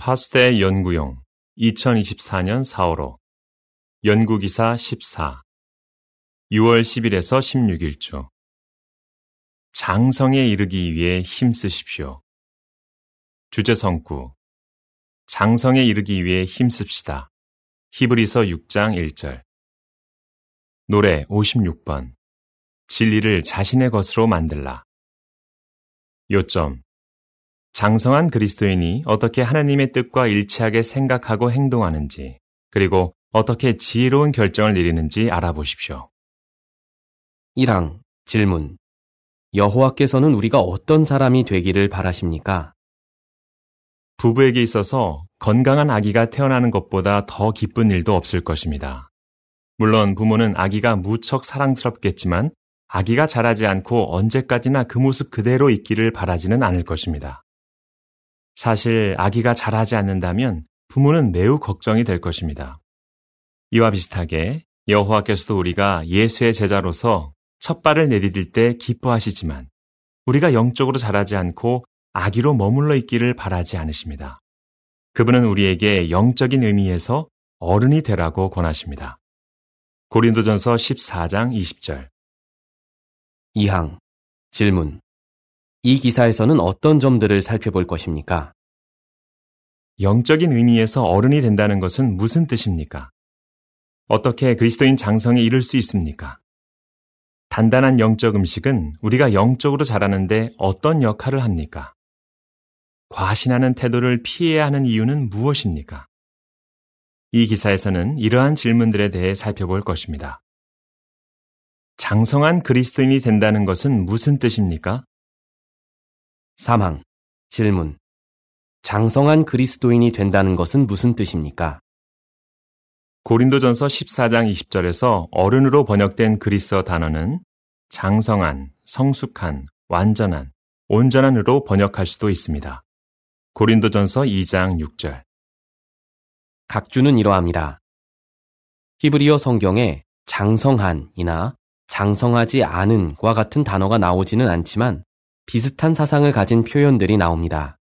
파스테 연구용 2024년 4월호. 연구기사 14 6월 10일에서 16일 주 장성에 이르기 위해 힘쓰십시오. 주제성구. 장성에 이르기 위해 힘씁시다. 히브리서 6장 1절. 노래 56번. 진리를 자신의 것으로 만들라. 요점 장성한 그리스도인이 어떻게 하나님의 뜻과 일치하게 생각하고 행동하는지, 그리고 어떻게 지혜로운 결정을 내리는지 알아보십시오. 1항 질문 여호와께서는 우리가 어떤 사람이 되기를 바라십니까? 부부에게 있어서 건강한 아기가 태어나는 것보다 더 기쁜 일도 없을 것입니다. 물론 부모는 아기가 무척 사랑스럽겠지만 아기가 자라지 않고 언제까지나 그 모습 그대로 있기를 바라지는 않을 것입니다. 사실 아기가 자라지 않는다면 부모는 매우 걱정이 될 것입니다. 이와 비슷하게 여호와께서도 우리가 예수의 제자로서 첫 발을 내디딜 때 기뻐하시지만 우리가 영적으로 자라지 않고 아기로 머물러 있기를 바라지 않으십니다. 그분은 우리에게 영적인 의미에서 어른이 되라고 권하십니다. 고린도전서 14장 20절 2항 질문 이 기사에서는 어떤 점들을 살펴볼 것입니까? 영적인 의미에서 어른이 된다는 것은 무슨 뜻입니까? 어떻게 그리스도인 장성에 이를 수 있습니까? 단단한 영적 음식은 우리가 영적으로 자라는데 어떤 역할을 합니까? 과신하는 태도를 피해야 하는 이유는 무엇입니까? 이 기사에서는 이러한 질문들에 대해 살펴볼 것입니다. 장성한 그리스도인이 된다는 것은 무슨 뜻입니까? 3항 질문 장성한 그리스도인이 된다는 것은 무슨 뜻입니까? 고린도전서 14장 20절에서 어른으로 번역된 그리스어 단어는 장성한, 성숙한, 완전한, 온전한으로 번역할 수도 있습니다. 고린도전서 2장 6절. 각주는 이러합니다. 히브리어 성경에 장성한이나 장성하지 않은과 같은 단어가 나오지는 않지만 비슷한 사상을 가진 표현들이 나옵니다.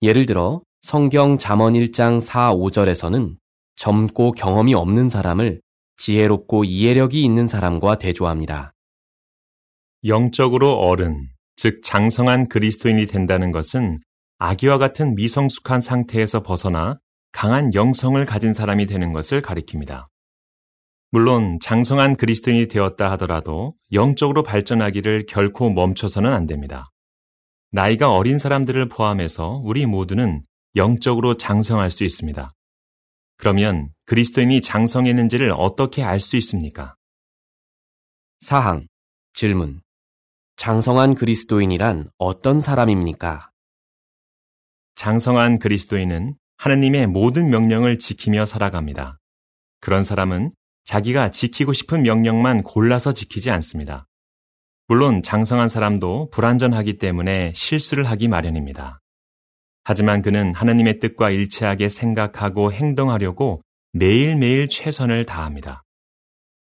예를 들어 성경 잠언 1장 4, 5절에서는 젊고 경험이 없는 사람을 지혜롭고 이해력이 있는 사람과 대조합니다. 영적으로 어른, 즉 장성한 그리스도인이 된다는 것은 아기와 같은 미성숙한 상태에서 벗어나 강한 영성을 가진 사람이 되는 것을 가리킵니다. 물론 장성한 그리스도인이 되었다 하더라도 영적으로 발전하기를 결코 멈춰서는 안 됩니다. 나이가 어린 사람들을 포함해서 우리 모두는 영적으로 장성할 수 있습니다. 그러면 그리스도인이 장성했는지를 어떻게 알 수 있습니까? 사항 질문 장성한 그리스도인이란 어떤 사람입니까? 장성한 그리스도인은 하느님의 모든 명령을 지키며 살아갑니다. 그런 사람은 자기가 지키고 싶은 명령만 골라서 지키지 않습니다. 물론 장성한 사람도 불완전하기 때문에 실수를 하기 마련입니다. 하지만 그는 하나님의 뜻과 일치하게 생각하고 행동하려고 매일매일 최선을 다합니다.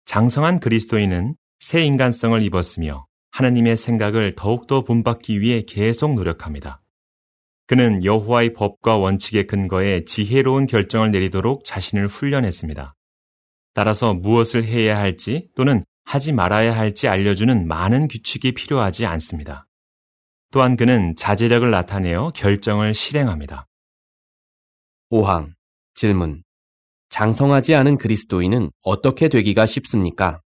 장성한 그리스도인은 새 인간성을 입었으며 하나님의 생각을 더욱더 본받기 위해 계속 노력합니다. 그는 여호와의 법과 원칙의 근거에 지혜로운 결정을 내리도록 자신을 훈련했습니다. 따라서 무엇을 해야 할지 또는 하지 말아야 할지 알려주는 많은 규칙이 필요하지 않습니다. 또한 그는 자제력을 나타내어 결정을 실행합니다. 5항 질문 장성하지 않은 그리스도인은 어떻게 되기가 쉽습니까?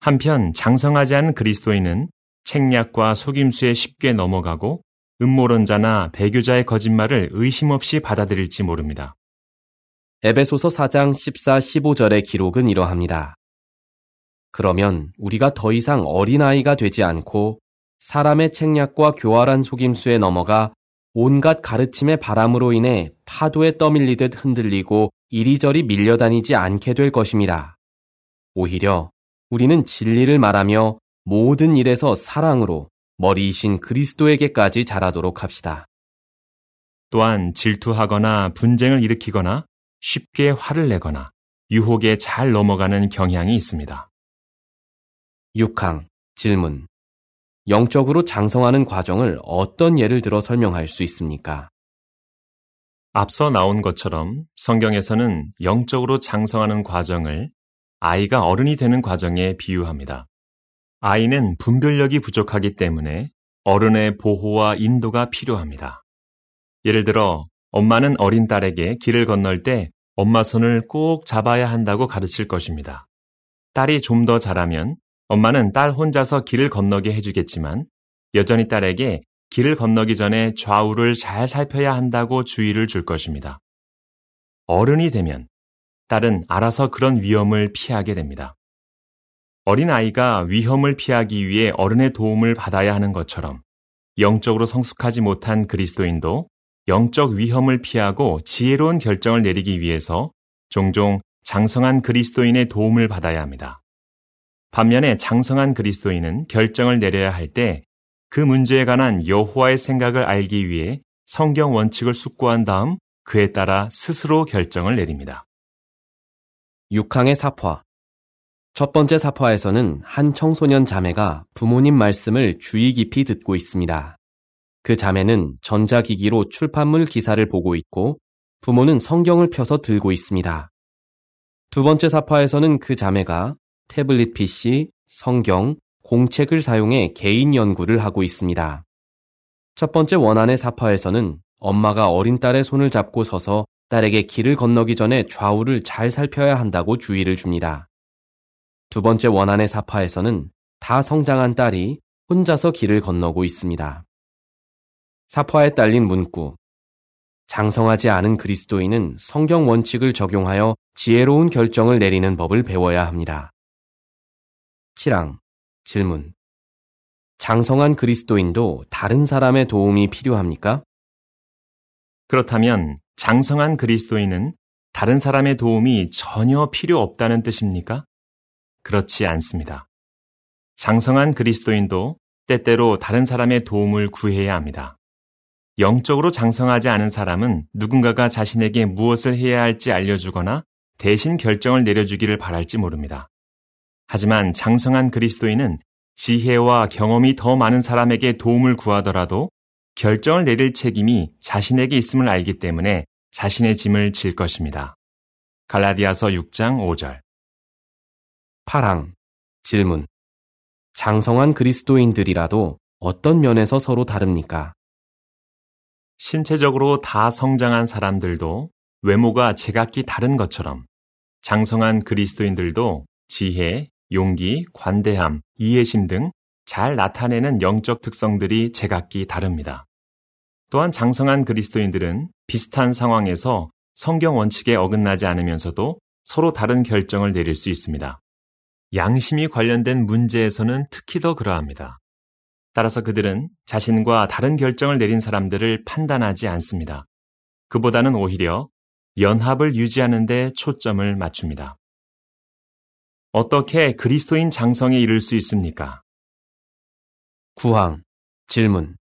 한편 장성하지 않은 그리스도인은 책략과 속임수에 쉽게 넘어가고 음모론자나 배교자의 거짓말을 의심 없이 받아들일지 모릅니다. 에베소서 4장 14, 15절의 기록은 이러합니다. 그러면 우리가 더 이상 어린아이가 되지 않고 사람의 책략과 교활한 속임수에 넘어가 온갖 가르침의 바람으로 인해 파도에 떠밀리듯 흔들리고 이리저리 밀려다니지 않게 될 것입니다. 오히려 우리는 진리를 말하며 모든 일에서 사랑으로 머리이신 그리스도에게까지 자라도록 합시다. 또한 질투하거나 분쟁을 일으키거나 쉽게 화를 내거나 유혹에 잘 넘어가는 경향이 있습니다. 6항 질문 영적으로 장성하는 과정을 어떤 예를 들어 설명할 수 있습니까? 앞서 나온 것처럼 성경에서는 영적으로 장성하는 과정을 아이가 어른이 되는 과정에 비유합니다. 아이는 분별력이 부족하기 때문에 어른의 보호와 인도가 필요합니다. 예를 들어 엄마는 어린 딸에게 길을 건널 때 엄마 손을 꼭 잡아야 한다고 가르칠 것입니다. 딸이 좀더 잘하면 엄마는 딸 혼자서 길을 건너게 해주겠지만 여전히 딸에게 길을 건너기 전에 좌우를 잘 살펴야 한다고 주의를 줄 것입니다. 어른이 되면 딸은 알아서 그런 위험을 피하게 됩니다. 어린 아이가 위험을 피하기 위해 어른의 도움을 받아야 하는 것처럼 영적으로 성숙하지 못한 그리스도인도 영적 위험을 피하고 지혜로운 결정을 내리기 위해서 종종 장성한 그리스도인의 도움을 받아야 합니다. 반면에 장성한 그리스도인은 결정을 내려야 할 때 그 문제에 관한 여호와의 생각을 알기 위해 성경 원칙을 숙고한 다음 그에 따라 스스로 결정을 내립니다. 6항의 사파 첫 번째 사파에서는 한 청소년 자매가 부모님 말씀을 주의 깊이 듣고 있습니다. 그 자매는 전자기기로 출판물 기사를 보고 있고 부모는 성경을 펴서 들고 있습니다. 두 번째 사파에서는 그 자매가 태블릿 PC, 성경, 공책을 사용해 개인 연구를 하고 있습니다. 첫 번째 원안의 사파에서는 엄마가 어린 딸의 손을 잡고 서서 딸에게 길을 건너기 전에 좌우를 잘 살펴야 한다고 주의를 줍니다. 두 번째 원안의 사파에서는 다 성장한 딸이 혼자서 길을 건너고 있습니다. 사파에 딸린 문구. 장성하지 않은 그리스도인은 성경 원칙을 적용하여 지혜로운 결정을 내리는 법을 배워야 합니다. 7항 질문. 장성한 그리스도인도 다른 사람의 도움이 필요합니까? 그렇다면 장성한 그리스도인은 다른 사람의 도움이 전혀 필요 없다는 뜻입니까? 그렇지 않습니다. 장성한 그리스도인도 때때로 다른 사람의 도움을 구해야 합니다. 영적으로 장성하지 않은 사람은 누군가가 자신에게 무엇을 해야 할지 알려주거나 대신 결정을 내려주기를 바랄지 모릅니다. 하지만 장성한 그리스도인은 지혜와 경험이 더 많은 사람에게 도움을 구하더라도 결정을 내릴 책임이 자신에게 있음을 알기 때문에 자신의 짐을 질 것입니다. 갈라디아서 6장 5절 8항 질문 장성한 그리스도인들이라도 어떤 면에서 서로 다릅니까? 신체적으로 다 성장한 사람들도 외모가 제각기 다른 것처럼 장성한 그리스도인들도 지혜, 용기, 관대함, 이해심 등 잘 나타내는 영적 특성들이 제각기 다릅니다. 또한 장성한 그리스도인들은 비슷한 상황에서 성경 원칙에 어긋나지 않으면서도 서로 다른 결정을 내릴 수 있습니다. 양심이 관련된 문제에서는 특히 더 그러합니다. 따라서 그들은 자신과 다른 결정을 내린 사람들을 판단하지 않습니다. 그보다는 오히려 연합을 유지하는 데 초점을 맞춥니다. 어떻게 그리스도인 장성에 이를 수 있습니까? 9항 질문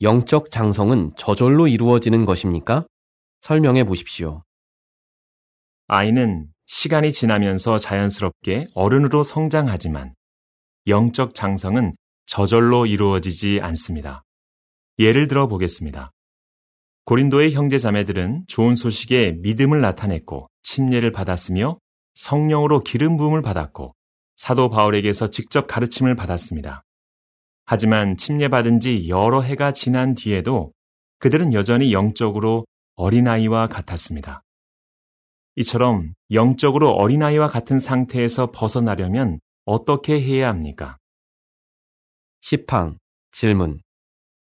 영적 장성은 저절로 이루어지는 것입니까? 설명해 보십시오. 아이는 시간이 지나면서 자연스럽게 어른으로 성장하지만 영적 장성은 저절로 이루어지지 않습니다. 예를 들어 보겠습니다. 고린도의 형제 자매들은 좋은 소식에 믿음을 나타냈고 침례를 받았으며 성령으로 기름 부음을 받았고 사도 바울에게서 직접 가르침을 받았습니다. 하지만 침례받은 지 여러 해가 지난 뒤에도 그들은 여전히 영적으로 어린아이와 같았습니다. 이처럼 영적으로 어린아이와 같은 상태에서 벗어나려면 어떻게 해야 합니까? 10항 질문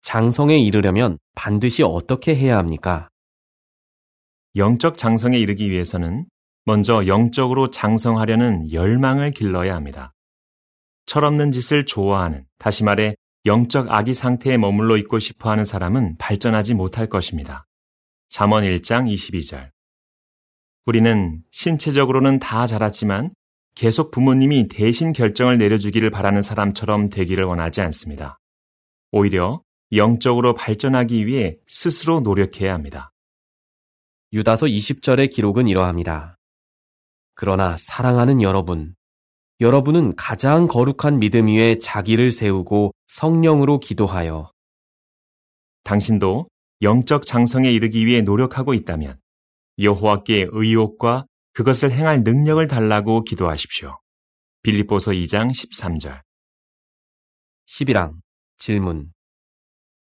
장성에 이르려면 반드시 어떻게 해야 합니까? 영적 장성에 이르기 위해서는 먼저 영적으로 장성하려는 열망을 길러야 합니다. 철없는 짓을 좋아하는, 다시 말해 영적 아기 상태에 머물러 있고 싶어 하는 사람은 발전하지 못할 것입니다. 잠언 1장 22절. 우리는 신체적으로는 다 자랐지만 계속 부모님이 대신 결정을 내려주기를 바라는 사람처럼 되기를 원하지 않습니다. 오히려 영적으로 발전하기 위해 스스로 노력해야 합니다. 유다서 20절의 기록은 이러합니다. 그러나 사랑하는 여러분, 여러분은 가장 거룩한 믿음 위에 자기를 세우고 성령으로 기도하여 당신도 영적 장성에 이르기 위해 노력하고 있다면 여호와께 의욕과 그것을 행할 능력을 달라고 기도하십시오. 빌립보서 2장 13절 11항 질문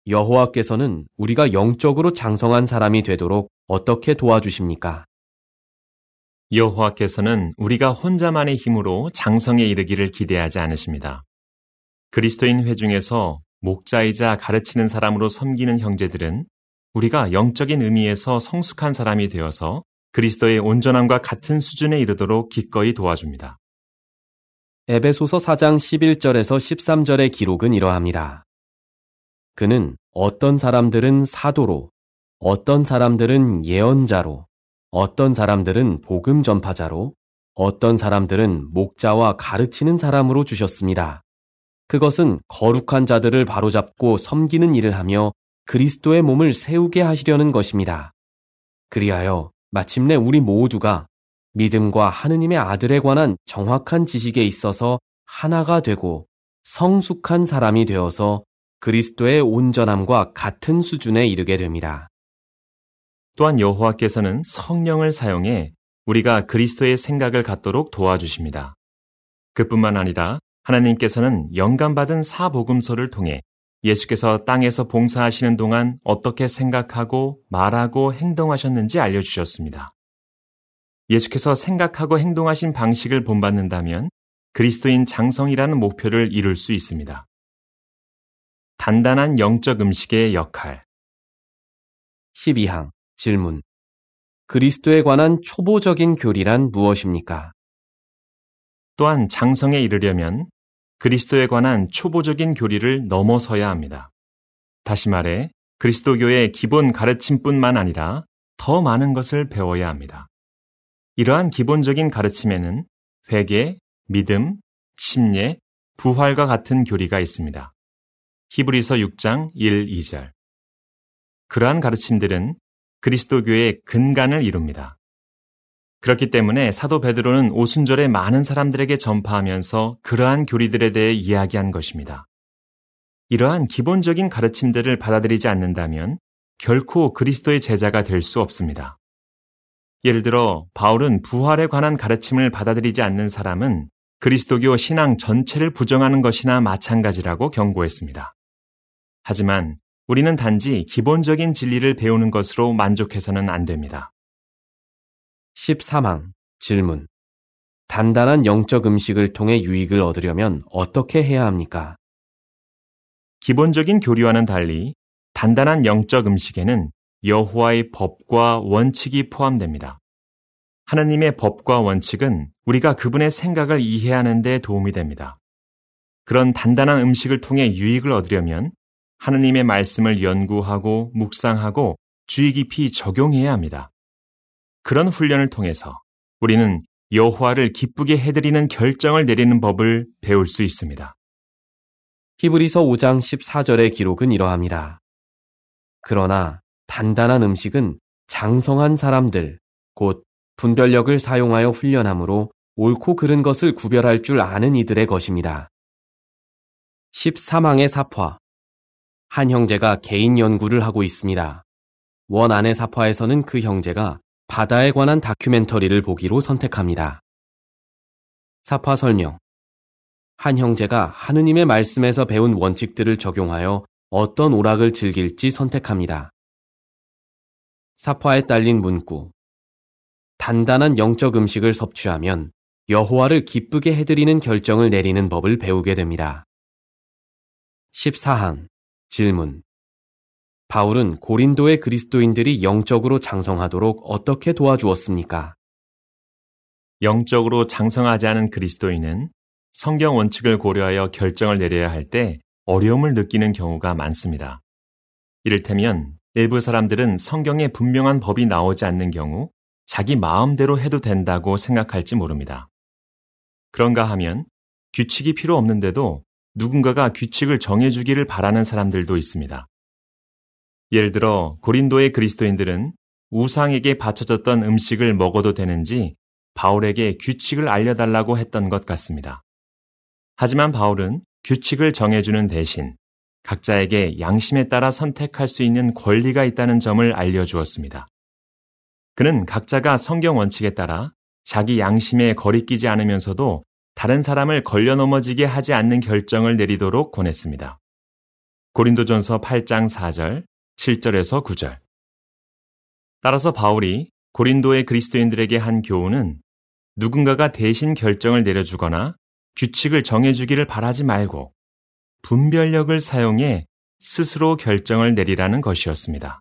여호와께서는 우리가 영적으로 장성한 사람이 되도록 어떻게 도와주십니까? 여호와께서는 우리가 혼자만의 힘으로 장성에 이르기를 기대하지 않으십니다. 그리스도인 회중에서 목자이자 가르치는 사람으로 섬기는 형제들은 우리가 영적인 의미에서 성숙한 사람이 되어서 그리스도의 온전함과 같은 수준에 이르도록 기꺼이 도와줍니다. 에베소서 4장 11절에서 13절의 기록은 이러합니다. 그는 어떤 사람들은 사도로, 어떤 사람들은 예언자로, 어떤 사람들은 복음 전파자로, 어떤 사람들은 목자와 가르치는 사람으로 주셨습니다. 그것은 거룩한 자들을 바로잡고 섬기는 일을 하며 그리스도의 몸을 세우게 하시려는 것입니다. 그리하여 마침내 우리 모두가 믿음과 하느님의 아들에 관한 정확한 지식에 있어서 하나가 되고 성숙한 사람이 되어서 그리스도의 온전함과 같은 수준에 이르게 됩니다. 또한 여호와께서는 성령을 사용해 우리가 그리스도의 생각을 갖도록 도와주십니다. 그뿐만 아니라 하나님께서는 영감받은 사복음서를 통해 예수께서 땅에서 봉사하시는 동안 어떻게 생각하고 말하고 행동하셨는지 알려주셨습니다. 예수께서 생각하고 행동하신 방식을 본받는다면 그리스도인 장성이라는 목표를 이룰 수 있습니다. 단단한 영적 음식의 역할 12항 질문 그리스도에 관한 초보적인 교리란 무엇입니까? 또한 장성에 이르려면 그리스도에 관한 초보적인 교리를 넘어서야 합니다. 다시 말해 그리스도교의 기본 가르침뿐만 아니라 더 많은 것을 배워야 합니다. 이러한 기본적인 가르침에는 회개, 믿음, 침례, 부활과 같은 교리가 있습니다. 히브리서 6장 1, 2절. 그러한 가르침들은 그리스도교의 근간을 이룹니다. 그렇기 때문에 사도 베드로는 오순절에 많은 사람들에게 전파하면서 그러한 교리들에 대해 이야기한 것입니다. 이러한 기본적인 가르침들을 받아들이지 않는다면 결코 그리스도의 제자가 될 수 없습니다. 예를 들어 바울은 부활에 관한 가르침을 받아들이지 않는 사람은 그리스도교 신앙 전체를 부정하는 것이나 마찬가지라고 경고했습니다. 하지만 우리는 단지 기본적인 진리를 배우는 것으로 만족해서는 안 됩니다. 13항 질문 단단한 영적 음식을 통해 유익을 얻으려면 어떻게 해야 합니까? 기본적인 교리와는 달리 단단한 영적 음식에는 여호와의 법과 원칙이 포함됩니다. 하나님의 법과 원칙은 우리가 그분의 생각을 이해하는 데 도움이 됩니다. 그런 단단한 음식을 통해 유익을 얻으려면 하나님의 말씀을 연구하고 묵상하고 주의 깊이 적용해야 합니다. 그런 훈련을 통해서 우리는 여호와를 기쁘게 해드리는 결정을 내리는 법을 배울 수 있습니다. 히브리서 5장 14절의 기록은 이러합니다. 그러나 단단한 음식은 장성한 사람들, 곧 분별력을 사용하여 훈련함으로 옳고 그른 것을 구별할 줄 아는 이들의 것입니다. 13항의 사파. 한 형제가 개인 연구를 하고 있습니다. 원 안의 사파에서는 그 형제가 바다에 관한 다큐멘터리를 보기로 선택합니다. 사파 설명. 한 형제가 하느님의 말씀에서 배운 원칙들을 적용하여 어떤 오락을 즐길지 선택합니다. 사파에 딸린 문구. 단단한 영적 음식을 섭취하면 여호와를 기쁘게 해드리는 결정을 내리는 법을 배우게 됩니다. 14항 질문 바울은 고린도의 그리스도인들이 영적으로 장성하도록 어떻게 도와주었습니까? 영적으로 장성하지 않은 그리스도인은 성경 원칙을 고려하여 결정을 내려야 할 때 어려움을 느끼는 경우가 많습니다. 이를테면 일부 사람들은 성경에 분명한 법이 나오지 않는 경우 자기 마음대로 해도 된다고 생각할지 모릅니다. 그런가 하면 규칙이 필요 없는데도 누군가가 규칙을 정해주기를 바라는 사람들도 있습니다. 예를 들어 고린도의 그리스도인들은 우상에게 바쳐졌던 음식을 먹어도 되는지 바울에게 규칙을 알려달라고 했던 것 같습니다. 하지만 바울은 규칙을 정해주는 대신 각자에게 양심에 따라 선택할 수 있는 권리가 있다는 점을 알려주었습니다. 그는 각자가 성경 원칙에 따라 자기 양심에 거리끼지 않으면서도 다른 사람을 걸려 넘어지게 하지 않는 결정을 내리도록 권했습니다. 고린도전서 8장 4절, 7절에서 9절. 따라서 바울이 고린도의 그리스도인들에게 한 교훈은 누군가가 대신 결정을 내려주거나 규칙을 정해주기를 바라지 말고 분별력을 사용해 스스로 결정을 내리라는 것이었습니다.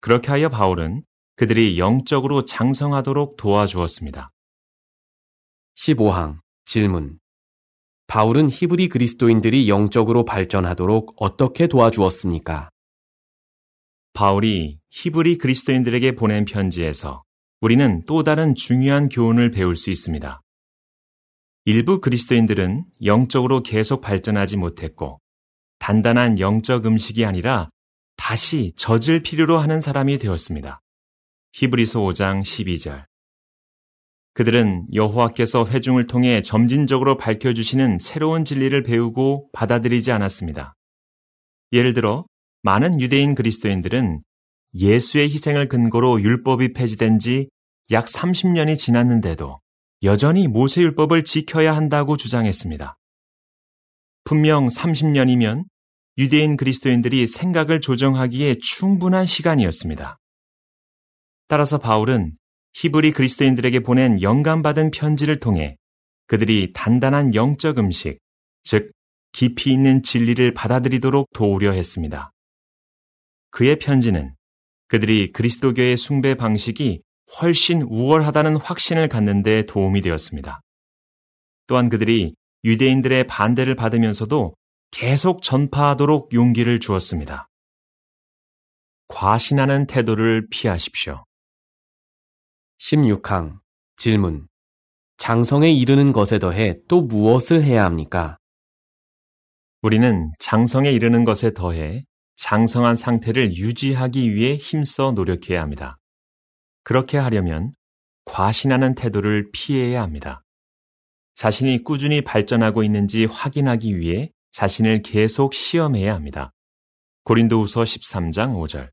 그렇게 하여 바울은 그들이 영적으로 장성하도록 도와주었습니다. 15항 질문 바울은 히브리 그리스도인들이 영적으로 발전하도록 어떻게 도와주었습니까? 바울이 히브리 그리스도인들에게 보낸 편지에서 우리는 또 다른 중요한 교훈을 배울 수 있습니다. 일부 그리스도인들은 영적으로 계속 발전하지 못했고 단단한 영적 음식이 아니라 다시 젖을 필요로 하는 사람이 되었습니다. 히브리서 5장 12절. 그들은 여호와께서 회중을 통해 점진적으로 밝혀주시는 새로운 진리를 배우고 받아들이지 않았습니다. 예를 들어 많은 유대인 그리스도인들은 예수의 희생을 근거로 율법이 폐지된 지 약 30년이 지났는데도 여전히 모세율법을 지켜야 한다고 주장했습니다. 분명 30년이면 유대인 그리스도인들이 생각을 조정하기에 충분한 시간이었습니다. 따라서 바울은 히브리 그리스도인들에게 보낸 영감받은 편지를 통해 그들이 단단한 영적 음식, 즉 깊이 있는 진리를 받아들이도록 도우려 했습니다. 그의 편지는 그들이 그리스도교의 숭배 방식이 훨씬 우월하다는 확신을 갖는 데 도움이 되었습니다. 또한 그들이 유대인들의 반대를 받으면서도 계속 전파하도록 용기를 주었습니다. 과신하는 태도를 피하십시오. 16항 질문 장성에 이르는 것에 더해 또 무엇을 해야 합니까? 우리는 장성에 이르는 것에 더해 장성한 상태를 유지하기 위해 힘써 노력해야 합니다. 그렇게 하려면 과신하는 태도를 피해야 합니다. 자신이 꾸준히 발전하고 있는지 확인하기 위해 자신을 계속 시험해야 합니다. 고린도후서 13장 5절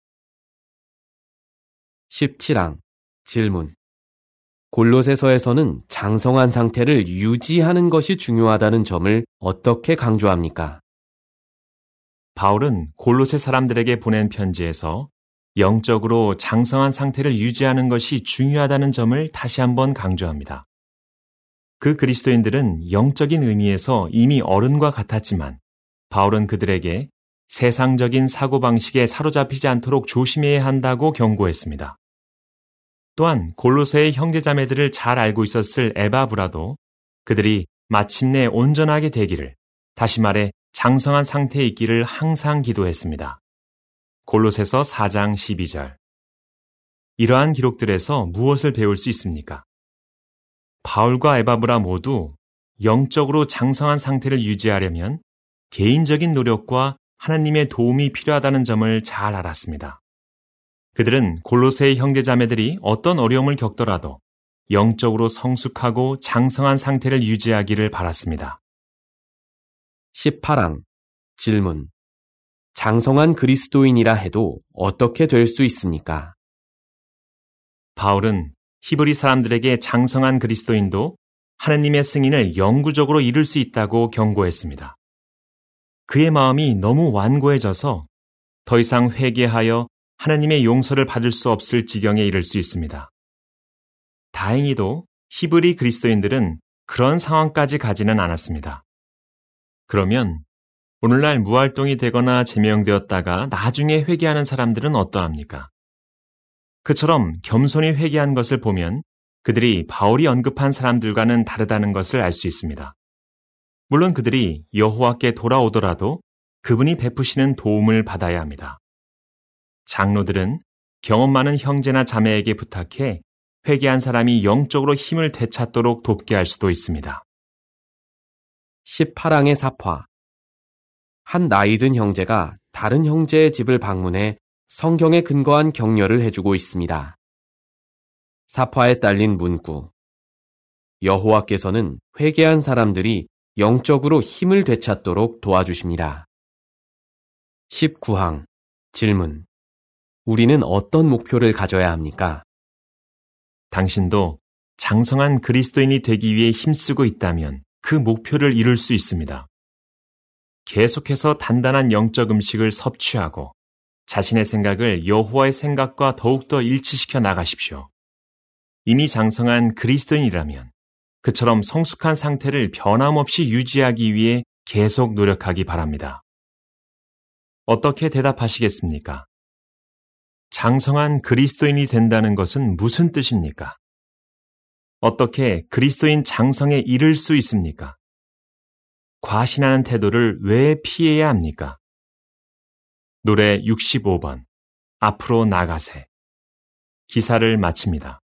17항 질문 골로새서에서는 장성한 상태를 유지하는 것이 중요하다는 점을 어떻게 강조합니까? 바울은 골로새 사람들에게 보낸 편지에서 영적으로 장성한 상태를 유지하는 것이 중요하다는 점을 다시 한번 강조합니다. 그 그리스도인들은 영적인 의미에서 이미 어른과 같았지만 바울은 그들에게 세상적인 사고방식에 사로잡히지 않도록 조심해야 한다고 경고했습니다. 또한 골로새의 형제자매들을 잘 알고 있었을 에바브라도 그들이 마침내 온전하게 되기를 다시 말해 장성한 상태에 있기를 항상 기도했습니다. 골로새서 4장 12절 이러한 기록들에서 무엇을 배울 수 있습니까? 바울과 에바브라 모두 영적으로 장성한 상태를 유지하려면 개인적인 노력과 하나님의 도움이 필요하다는 점을 잘 알았습니다. 그들은 골로새의 형제자매들이 어떤 어려움을 겪더라도 영적으로 성숙하고 장성한 상태를 유지하기를 바랐습니다. 18항 질문 장성한 그리스도인이라 해도 어떻게 될 수 있습니까? 바울은 히브리 사람들에게 장성한 그리스도인도 하나님의 승인을 영구적으로 이룰 수 있다고 경고했습니다. 그의 마음이 너무 완고해져서 더 이상 회개하여 하나님의 용서를 받을 수 없을 지경에 이를 수 있습니다. 다행히도 히브리 그리스도인들은 그런 상황까지 가지는 않았습니다. 그러면 오늘날 무활동이 되거나 제명되었다가 나중에 회개하는 사람들은 어떠합니까? 그처럼 겸손히 회개한 것을 보면 그들이 바울이 언급한 사람들과는 다르다는 것을 알 수 있습니다. 물론 그들이 여호와께 돌아오더라도 그분이 베푸시는 도움을 받아야 합니다. 장로들은 경험 많은 형제나 자매에게 부탁해 회개한 사람이 영적으로 힘을 되찾도록 돕게 할 수도 있습니다. 18항의 사파 한 나이 든 형제가 다른 형제의 집을 방문해 성경에 근거한 격려를 해주고 있습니다. 사파에 딸린 문구 여호와께서는 회개한 사람들이 영적으로 힘을 되찾도록 도와주십니다. 19항 질문 우리는 어떤 목표를 가져야 합니까? 당신도 장성한 그리스도인이 되기 위해 힘쓰고 있다면 그 목표를 이룰 수 있습니다. 계속해서 단단한 영적 음식을 섭취하고 자신의 생각을 여호와의 생각과 더욱더 일치시켜 나가십시오. 이미 장성한 그리스도인이라면 그처럼 성숙한 상태를 변함없이 유지하기 위해 계속 노력하기 바랍니다. 어떻게 대답하시겠습니까? 장성한 그리스도인이 된다는 것은 무슨 뜻입니까? 어떻게 그리스도인 장성에 이를 수 있습니까? 과신하는 태도를 왜 피해야 합니까? 노래 65번 앞으로 나가세 기사를 마칩니다.